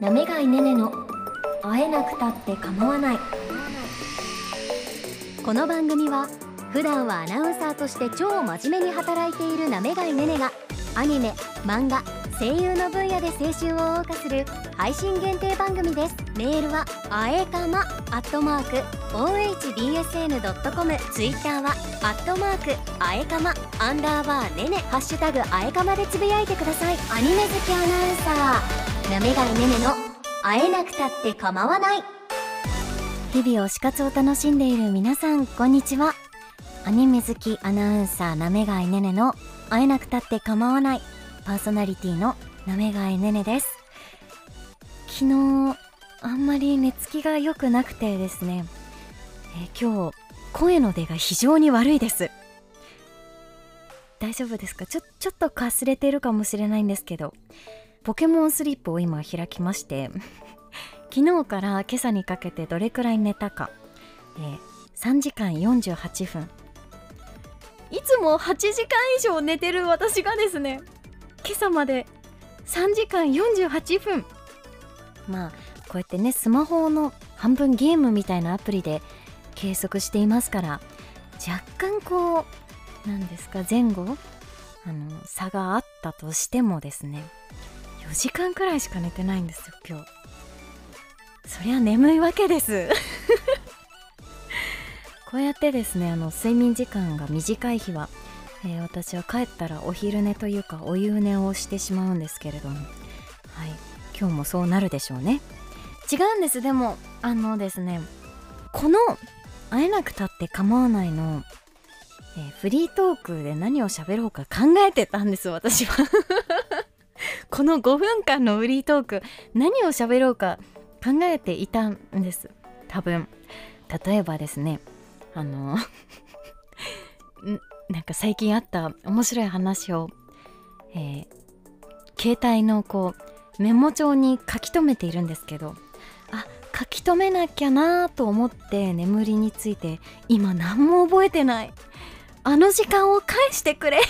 なめがいねねの会えなくたって構わない。この番組は普段はアナウンサーとして超真面目に働いているなめがいねねがアニメ漫画声優の分野で青春を謳歌する配信限定番組です。メールはあえかまアットマーク ohbsn.com ツイッターはアットマークあえかまアンダーバーねねハッシュタグあえかまでつぶやいてください。アニメ好きアナウンサー。なめがいねねの会えなくたって構わない。日々推し活を楽しんでいる皆さんこんにちは。アニメ好きアナウンサーなめがいねねの会えなくたって構わない。パーソナリティのなめがいねねです。昨日あんまり寝つきが良くなくてですね、え今日声の出が非常に悪いです。大丈夫ですか？ちょちょっとかすれてるかもしれないんですけど。ポケモンスリップを今開きまして 昨日から今朝にかけてどれくらい寝たか、えー3時間48分。いつも8時間以上寝てる私がですね今朝まで3時間48分。まあこうやってねスマホの半分ゲームみたいなアプリで計測していますから若干こうなんですか前後あの差があったとしてもですね4時間くらいしか寝てないんですよ今日。そりゃ眠いわけです。こうやってですねあの睡眠時間が短い日は、えー私は帰ったらお昼寝というかお夕寝をしてしまうんですけれども。はい。今日もそうなるでしょうね。違うんです。でもあのですねこの「会えなくたって構わないの」えーフリートークで何を喋ろうか考えてたんです私は。この5分間のフリートーク何を喋ろうか考えていたんです。多分。例えばですねあのん なんか最近あった面白い話を、えー携帯のこうメモ帳に書き留めているんですけどあ書き留めなきゃなと思って眠りについて今何も覚えてない。あの時間を返してくれ。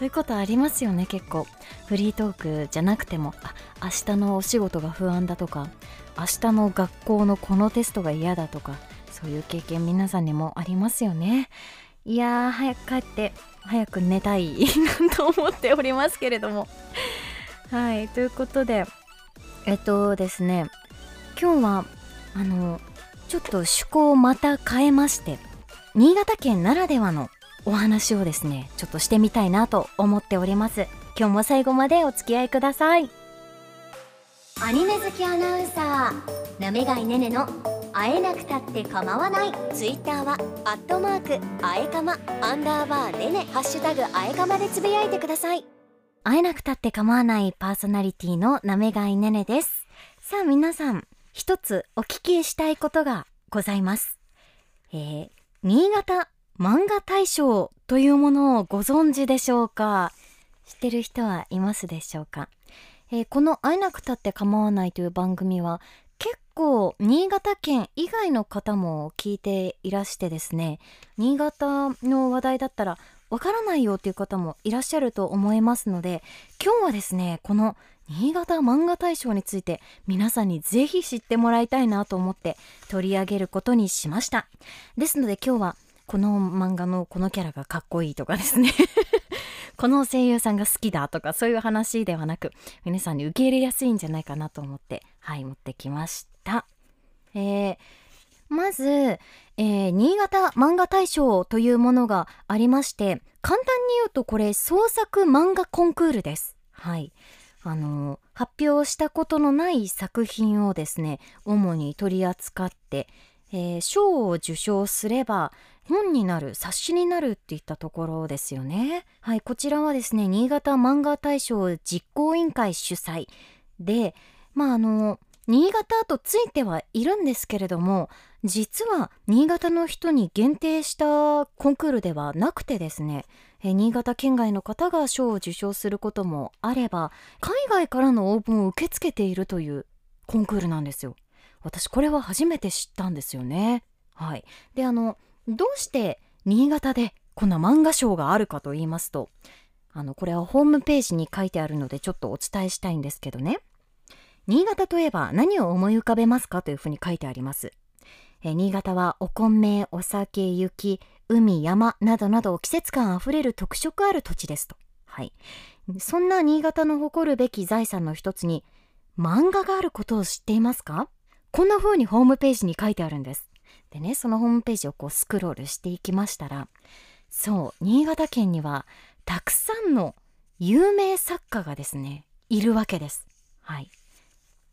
そういうことありますよね結構。フリートークじゃなくてもあ明日のお仕事が不安だとか明日の学校のこのテストが嫌だとかそういう経験皆さんにもありますよね。いやー早く帰って早く寝たい なと思っておりますけれども。はいということでえっとですね今日はあのちょっと趣向をまた変えまして新潟県ならではのお話をですねちょっとしてみたいなと思っております。今日も最後までお付き合いください。アニメ好きアナウンサーなめがいねねの会えなくたって構わないツイッターはアットマークあえかまアンダーバーねねハッシュタグあえかまでつぶやいてください。会えなくたって構わないパーソナリティのなめがいねねです。さあ皆さん一つお聞きしたいことがございます。えー、新潟漫画大賞というものをご存知でしょうか？知ってる人はいますでしょうか？えーこの「会えなくたって構わない」という番組は結構新潟県以外の方も聞いていらしてですね新潟の話題だったらわからないよっていう方もいらっしゃると思いますので今日はですねこの新潟漫画大賞について皆さんにぜひ知ってもらいたいなと思って取り上げることにしました。ですので今日はこの漫画のこのキャラがかっこいいとかですね この声優さんが好きだとかそういう話ではなく皆さんに受け入れやすいんじゃないかなと思ってはい持ってきました。えーまず、えー新潟漫画大賞というものがありまして簡単に言うとこれ創作漫画コンクールです。はいあのー発表したことのない作品をですね主に取り扱って、えー賞を受賞すれば本になる冊子になるっていったところですよね。はいこちらはですね新潟漫画大賞実行委員会主催でまああの新潟とついてはいるんですけれども実は新潟の人に限定したコンクールではなくてですね新潟県外の方が賞を受賞することもあれば海外からの応募を受け付けているというコンクールなんですよ私これは初めて知ったんですよね。はい。であのどうして新潟でこんな漫画賞があるかと言いますとあのこれはホームページに書いてあるのでちょっとお伝えしたいんですけどね。新潟といえば何を思い浮かべますかというふうに書いてあります。え新潟はお米お酒雪海山などなど季節感あふれる特色ある土地ですと。はい。そんな新潟の誇るべき財産の一つに漫画があることを知っていますか？こんな風にホームページに書いてあるんです。でねそのホームページをこうスクロールしていきましたらそう新潟県にはたくさんの有名作家がですねいるわけです。はい。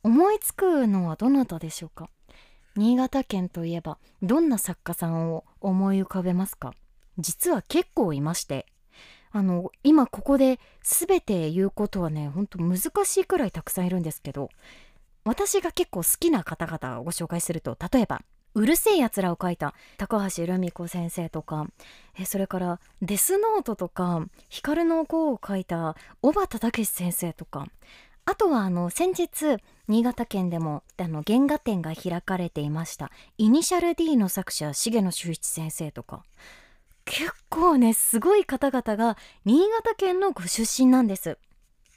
思いつくのはどなたでしょうか？新潟県といえばどんな作家さんを思い浮かべますか？実は結構いまして。あの今ここで全て言うことはねほんと難しいくらいたくさんいるんですけど私が結構好きな方々をご紹介すると例えばうるせえやつらを書いた高橋留美子先生とかえそれからデスノートとか光の子を書いた小畑武先生とかあとはあの先日新潟県でもあの原画展が開かれていましたイニシャル D の作者重野修一先生とか結構ねすごい方々が新潟県のご出身なんです。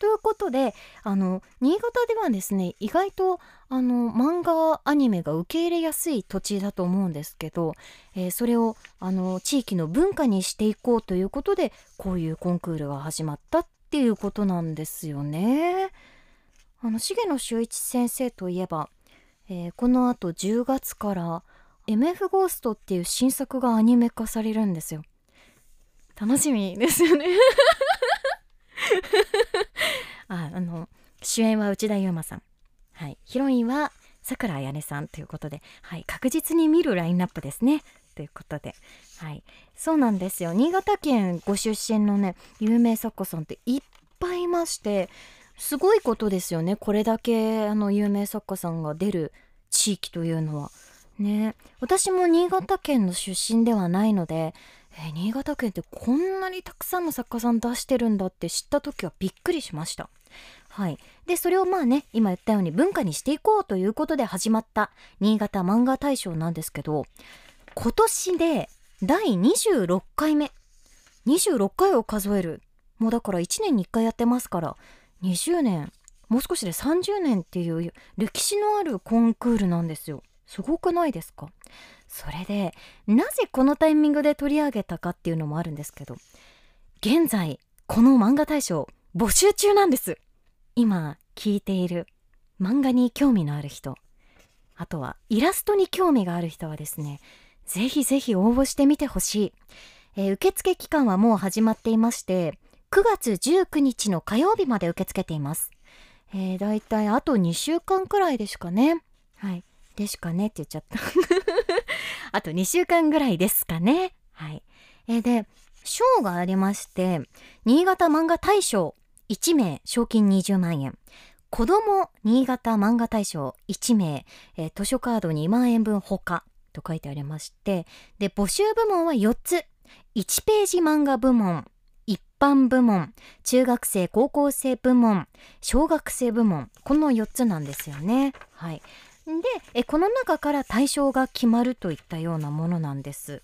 ということであの新潟ではですね意外とあの漫画アニメが受け入れやすい土地だと思うんですけど、えー、それをあの地域の文化にしていこうということでこういうコンクールが始まったっていうことなんですよね。あの重野修一先生といえば、えー、このあと10月から MF ゴーストっていう新作がアニメ化されるんですよ。楽しみですよねあ あの主演は内田悠馬さん、はい、ヒロインはさくらあやねさんということで、はい、確実に見るラインナップですね。ということで、はい、そうなんですよ。新潟県ご出身のね有名作家さんっていっぱいいましてすごいことですよね。これだけあの有名作家さんが出る地域というのは。ね。私も新潟県の出身ではないのでえー、新潟県ってこんなにたくさんの作家さん出してるんだって知った時はびっくりしました。はい。で、それをまあね、今言ったように文化にしていこうということで始まった新潟漫画大賞なんですけど、今年で第26回目。26回を数える。もうだから1年に1回やってますから、20年、もう少しで30年っていう歴史のあるコンクールなんですよ。すごくないですか？それでなぜこのタイミングで取り上げたかっていうのもあるんですけど現在この漫画大賞募集中なんです。今聞いている漫画に興味のある人あとはイラストに興味がある人はですねぜひぜひ応募してみてほしい、えー、受付期間はもう始まっていまして9月19日の火曜日まで受け付けています、えー、だいたいあと2週間くらいですかね。はい。ですかねって言っちゃった あと2週間ぐらいですかね。はい。えー、で、賞がありまして、新潟漫画大賞1名賞金20万円。子供新潟漫画大賞1名、えー、図書カード2万円分ほかと書いてありまして、で、募集部門は4つ。1ページ漫画部門、一般部門、中学生高校生部門、小学生部門、この4つなんですよね。はい。でえこの中から対象が決まるといったようなものなんです。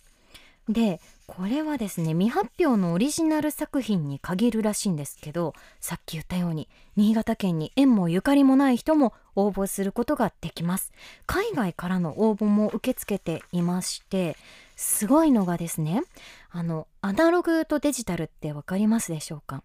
でこれはですね未発表のオリジナル作品に限るらしいんですけどさっき言ったように新潟県に縁もゆかりもない人も応募することができます海外からの応募も受け付けていましてすごいのがですねあのアナログとデジタルって分かりますでしょうか？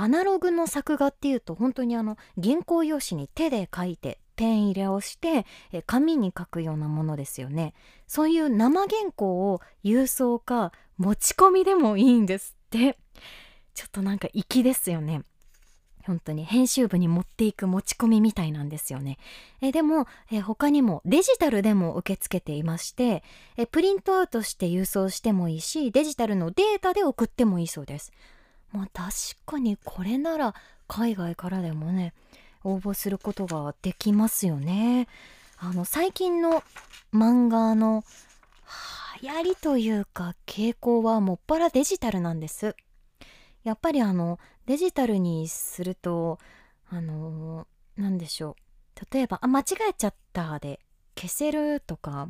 アナログの作画っていうと本当にあの原稿用紙に手で書いてペン入れをして紙に書くようなものですよねそういう生原稿を郵送か持ち込みでもいいんですってちょっとなんか粋ですよね本当に編集部に持っていく持ち込みみたいなんですよね。えでもえ他にもデジタルでも受け付けていましてえプリントアウトして郵送してもいいしデジタルのデータで送ってもいいそうです。まあ確かにこれなら海外からでもね応募することができますよね。あの最近の漫画の流行りというか傾向はもっぱらデジタルなんです。やっぱりあのデジタルにするとあの何でしょう例えば「あ間違えちゃった」で消せるとか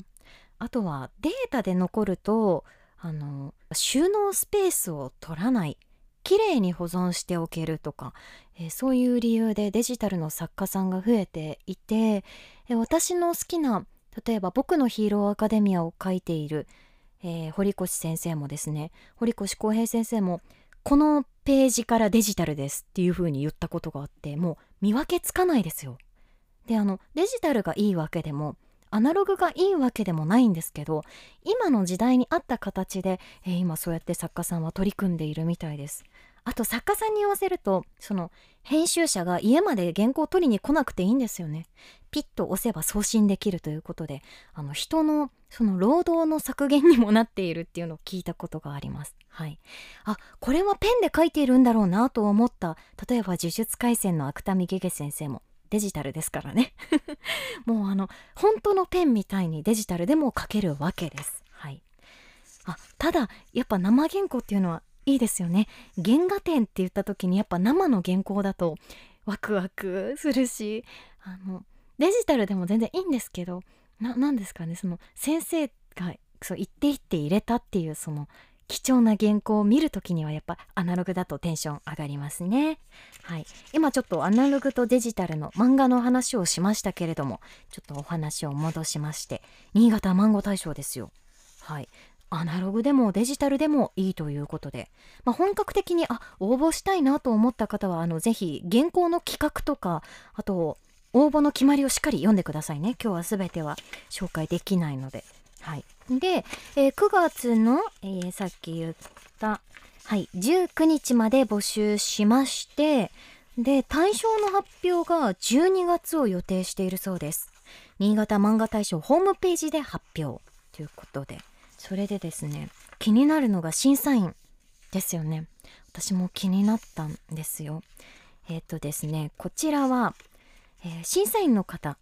あとはデータで残るとあの収納スペースを取らない綺麗に保存しておけるとか、えー、そういう理由でデジタルの作家さんが増えていて、え、私の好きな例えば「僕のヒーローアカデミア」を書いている、えー、堀越先生もですね堀越康平先生もこのページからデジタルですっていう風に言ったことがあってもう見分けつかないですよ。であのデジタルがいいわけでもアナログがいいわけでもないんですけど今の時代に合った形で、えー、今そうやって作家さんは取り組んでいるみたいです。あと作家さんに言わせるとその編集者が家まで原稿を取りに来なくていいんですよね。ピッと押せば送信できるということであの人のその労働の削減にもなっているっていうのを聞いたことがあります。はい。あこれはペンで書いているんだろうなと思った例えば呪術廻戦の芥見ゲゲ先生もデジタルですからね。もうあの本当のペンみたいにデジタルでも書けるわけです。はい。あただやっぱ生原稿っていうのはいいですよね。原画展って言った時にやっぱ生の原稿だとワクワクするしあのデジタルでも全然いいんですけど何ですかね？その先生がそう一手一手入れたっていうその貴重な原稿を見るときにはやっぱアナログだとテンション上がりますね。はい。今ちょっとアナログとデジタルの漫画の話をしましたけれども、ちょっとお話を戻しまして、新潟漫画大賞ですよ。はい。アナログでもデジタルでもいいということで、まあ、本格的にあ応募したいなと思った方はあのぜひ原稿の企画とかあと応募の決まりをしっかり読んでくださいね今日は全ては紹介できないのではいで、えー、9月の、えー、さっき言った、はい、19日まで募集しまして、で、対象の発表が12月を予定しているそうです。新潟漫画大賞ホームページで発表ということで、それでですね、気になるのが審査員ですよね。私も気になったんですよ。えっ、ー、とですね、こちらは、えー、審査員の方、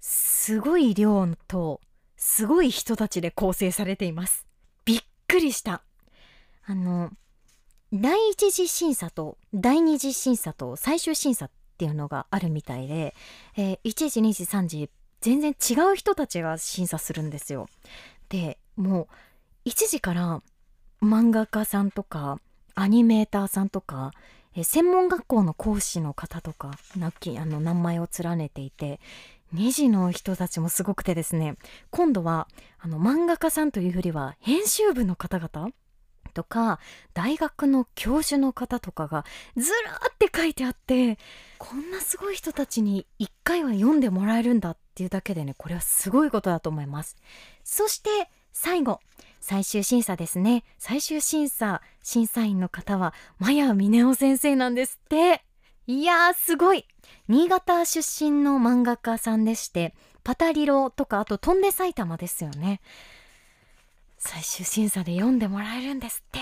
すごい量とすごい人たちで構成されています。びっくりした。あの第一次審査と第二次審査と最終審査っていうのがあるみたいで、えー、1時2時3時全然違う人たちが審査するんですよ。でもう1時から漫画家さんとかアニメーターさんとかえ専門学校の講師の方とかなきあの名前を連ねていて2時の人たちもすごくてですね今度はあの漫画家さんというよりは編集部の方々とか大学の教授の方とかがずらーって書いてあってこんなすごい人たちに1回は読んでもらえるんだっていうだけでねこれはすごいことだと思います。そして最後最終審査ですね。最終審査審査員の方はマヤ峰夫先生なんですって。いやーすごい。新潟出身の漫画家さんでしてパタリロとかあと飛んで埼玉ですよね。最終審査で読んでもらえるんですって。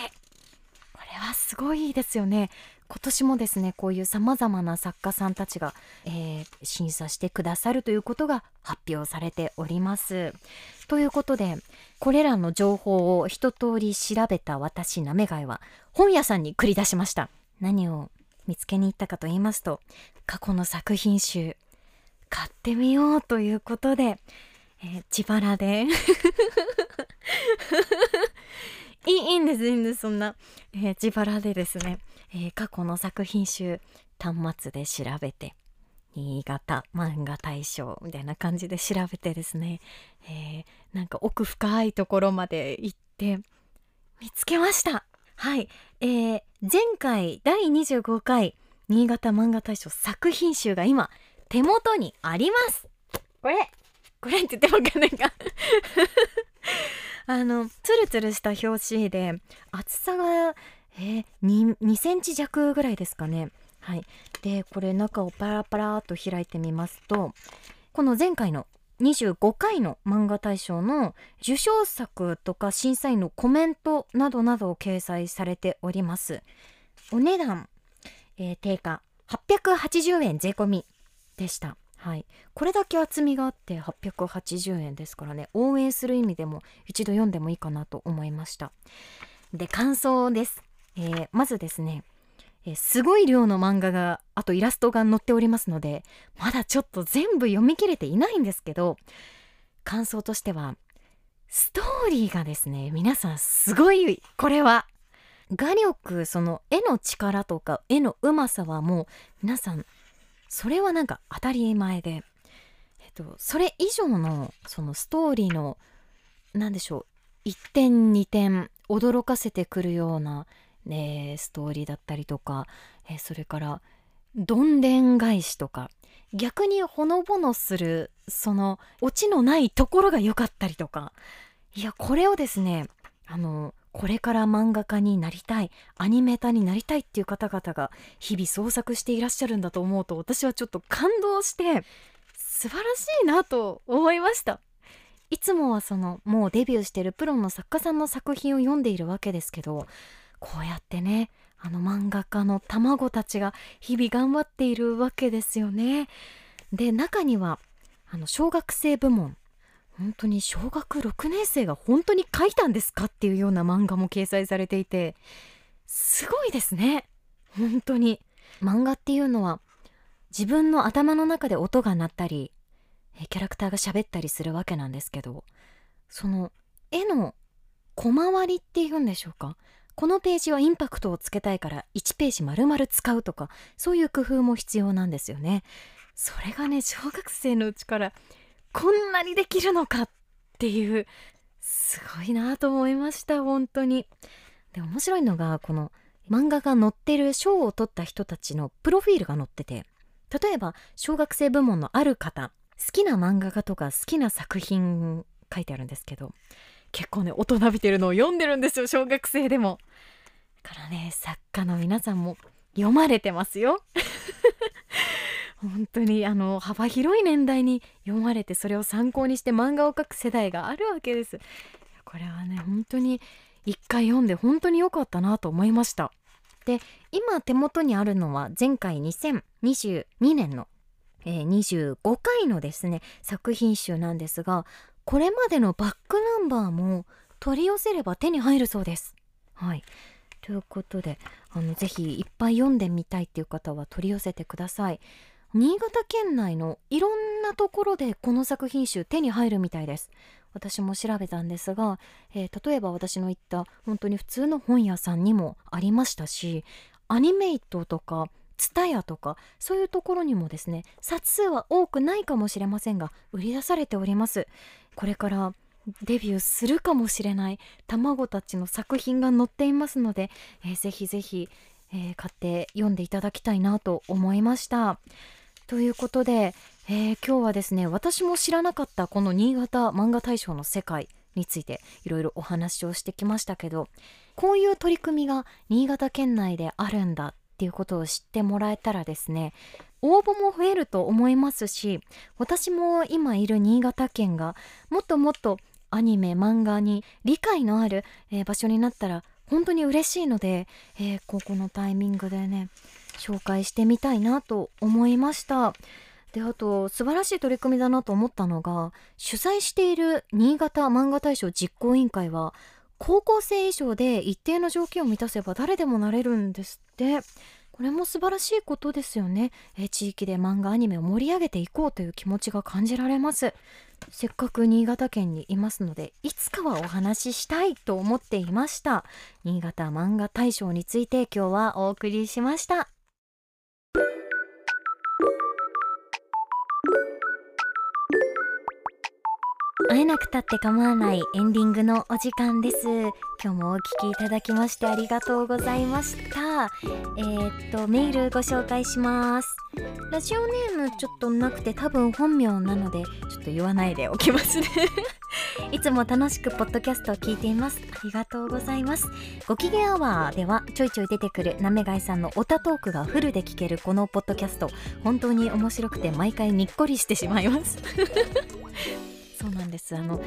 これはすごいですよね。今年もですねこういうさまざまな作家さんたちが、えー、審査してくださるということが発表されております。ということでこれらの情報を一通り調べた私なめがいは本屋さんに繰り出しました。何を見つけに行ったかと言いますと過去の作品集買ってみようということで、えー、自腹で。いいんですいいんですそんな、えー、自腹でですね、えー、過去の作品集端末で調べて新潟漫画大賞みたいな感じで調べてですね、えー、なんか奥深いところまで行って見つけました。はい、えー、前回第25回新潟漫画大賞作品集が今手元にあります。これ。これって言ってわかんないか。あのツルツルした表紙で厚さが、えー、2, 2センチ弱ぐらいですかね。はい。でこれ中をパラパラっと開いてみますとこの前回の25回の漫画大賞の受賞作とか審査員のコメントなどなどを掲載されております。お値段、えー、定価880円税込みでした。はい。これだけ厚みがあって880円ですからね応援する意味でも一度読んでもいいかなと思いました。で感想です、えー、まずですねえすごい量の漫画があとイラストが載っておりますのでまだちょっと全部読み切れていないんですけど感想としてはストーリーがですね皆さんすごいこれは画力その絵の力とか絵のうまさはもう皆さんそれはなんか当たり前で、えっと、それ以上のそのストーリーの何でしょう1点2点驚かせてくるような、ね、ストーリーだったりとか、えそれからどんでん返しとか逆にほのぼのするそのオチのないところが良かったりとかいやこれをですねあのこれから漫画家になりたいアニメーターになりたいっていう方々が日々創作していらっしゃるんだと思うと私はちょっと感動して素晴らしいなと思いました。いつもはそのもうデビューしてるプロの作家さんの作品を読んでいるわけですけどこうやってねあの漫画家の卵たちが日々頑張っているわけですよね。で中にはあの小学生部門。本当に小学6年生が本当に書いたんですかっていうような漫画も掲載されていて。すごいですね。本当に。漫画っていうのは自分の頭の中で音が鳴ったりキャラクターが喋ったりするわけなんですけどその絵の小回りっていうんでしょうか。このページはインパクトをつけたいから1ページ丸々使うとかそういう工夫も必要なんですよね。それがね小学生のうちからこんなにできるのかっていうすごいなと思いました本当に。で面白いのがこの漫画が載ってる賞を取った人たちのプロフィールが載ってて例えば小学生部門のある方好きな漫画家とか好きな作品書いてあるんですけど結構ね大人びてるのを読んでるんですよ小学生でも。だからね作家の皆さんも読まれてますよ。本当にあの幅広い年代に読まれてそれを参考にして漫画を描く世代があるわけです。これはね本当に一回読んで本当に良かったなと思いました。で今手元にあるのは前回2022年の、えー、25回のですね作品集なんですがこれまでのバックナンバーも取り寄せれば手に入るそうです。はい。ということであのぜひいっぱい読んでみたいっていう方は取り寄せてください。新潟県内のいろんなところでこの作品集手に入るみたいです。私も調べたんですが、えー、例えば私の言った本当に普通の本屋さんにもありましたしアニメイトとかツタヤとかそういうところにもですね冊数は多くないかもしれませんが売り出されております。これからデビューするかもしれない卵たちの作品が載っていますので、えー、ぜひぜひ、えー、買って読んでいただきたいなと思いました。ということで、えー、今日はですね私も知らなかったこの新潟漫画大賞の世界についていろいろお話をしてきましたけどこういう取り組みが新潟県内であるんだっっていうことを知ってもらえたらですね応募も増えると思いますし私も今いる新潟県がもっともっとアニメ漫画に理解のある、えー、場所になったら本当に嬉しいので、えー、ここのタイミングでね紹介してみたいなと思いました。であと素晴らしい取り組みだなと思ったのが主催している新潟漫画大賞実行委員会は高校生以上で一定の条件を満たせば誰でもなれるんですって。これも素晴らしいことですよね。え地域で漫画アニメを盛り上げていこうという気持ちが感じられます。せっかく新潟県にいますのでいつかはお話ししたいと思っていました。新潟漫画大賞について今日はお送りしました。会えなくたって構わないエンディングのお時間です。今日もお聞きいただきましてありがとうございました。えー、っとメールご紹介します。ラジオネームちょっとなくて多分本名なのでちょっと言わないでおきますね。いつも楽しくポッドキャストを聞いています。ありがとうございます。ご機嫌アワーではちょいちょい出てくるなめがいさんのオタトークがフルで聞けるこのポッドキャスト。本当に面白くて毎回にっこりしてしまいます。そうなんです。あの、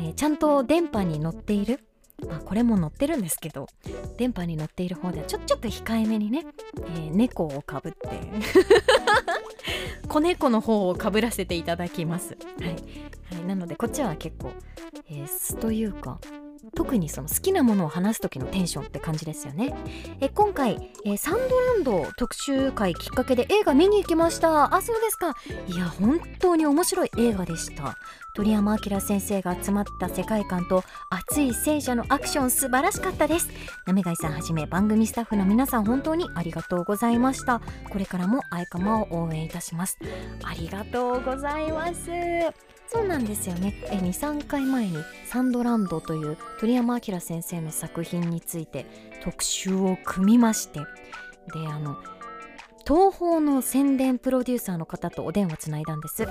えー、ちゃんと電波に乗っている。まあ、これも載ってるんですけど電波に乗っている方ではちょちょっと控えめにね、えー、猫をかぶって 子猫の方をかぶらせていただきます、はい。はい、なのでこっちは結構、えー、素というか特にその好きなものを話す時のテンションって感じですよね。え今回えサンドランド特集会きっかけで映画見に行きました。あそうですか。いや本当に面白い映画でした。鳥山明先生が集まった世界観と熱い聖者のアクション素晴らしかったです。なめがいさんはじめ番組スタッフの皆さん本当にありがとうございました。これからもあいかまを応援いたします。ありがとうございます。そうなんですよね。え23回前に「サンドランド」という鳥山明先生の作品について特集を組みましてであの東宝の宣伝プロデューサーの方とお電話つないだんです。でね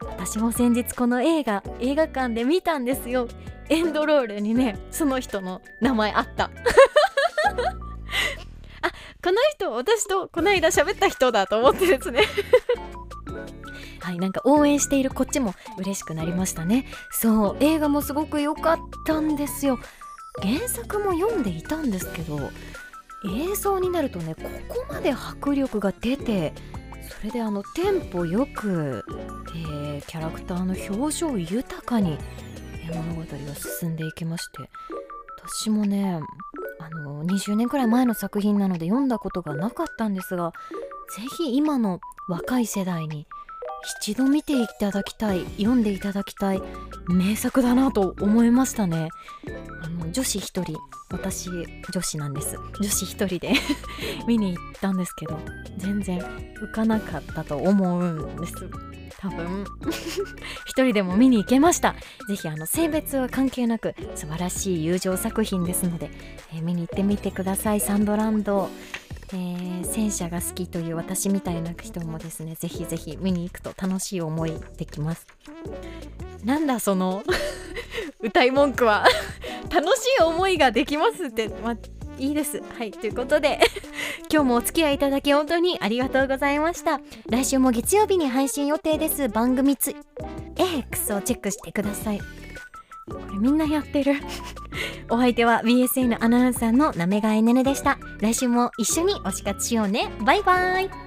私も先日この映画映画館で見たんですよ。エンドロールにねその人の名前あった。あこの人私とこの間喋った人だと思ってですね。はいなんか応援しているこっちも嬉しくなりましたね。そう映画もすごく良かったんですよ。原作も読んでいたんですけど映像になるとねここまで迫力が出てそれであのテンポよく、えー、キャラクターの表情豊かに、物語が進んでいきまして私もねあの20年くらい前の作品なので読んだことがなかったんですが是非今の若い世代に一度見ていただきたい読んでいただきたい名作だなと思いましたね。あの女子一人私女子なんです。女子一人で 見に行ったんですけど全然浮かなかったと思うんです。多分。一人でも見に行けました。是非性別は関係なく素晴らしい友情作品ですので、えー、見に行ってみてください。サンドランド。えー、戦車が好きという私みたいな人もですねぜひぜひ見に行くと楽しい思いできます。なんだその 歌い文句は。楽しい思いができますって、ま、いいです。はいということで 今日もお付き合いいただき本当にありがとうございました。来週も月曜日に配信予定です。番組つ X をチェックしてください。これみんなやってる。お相手は BSN アナウンサーのなめがえねねでした。来週も一緒に推し活しようね。バイバイ。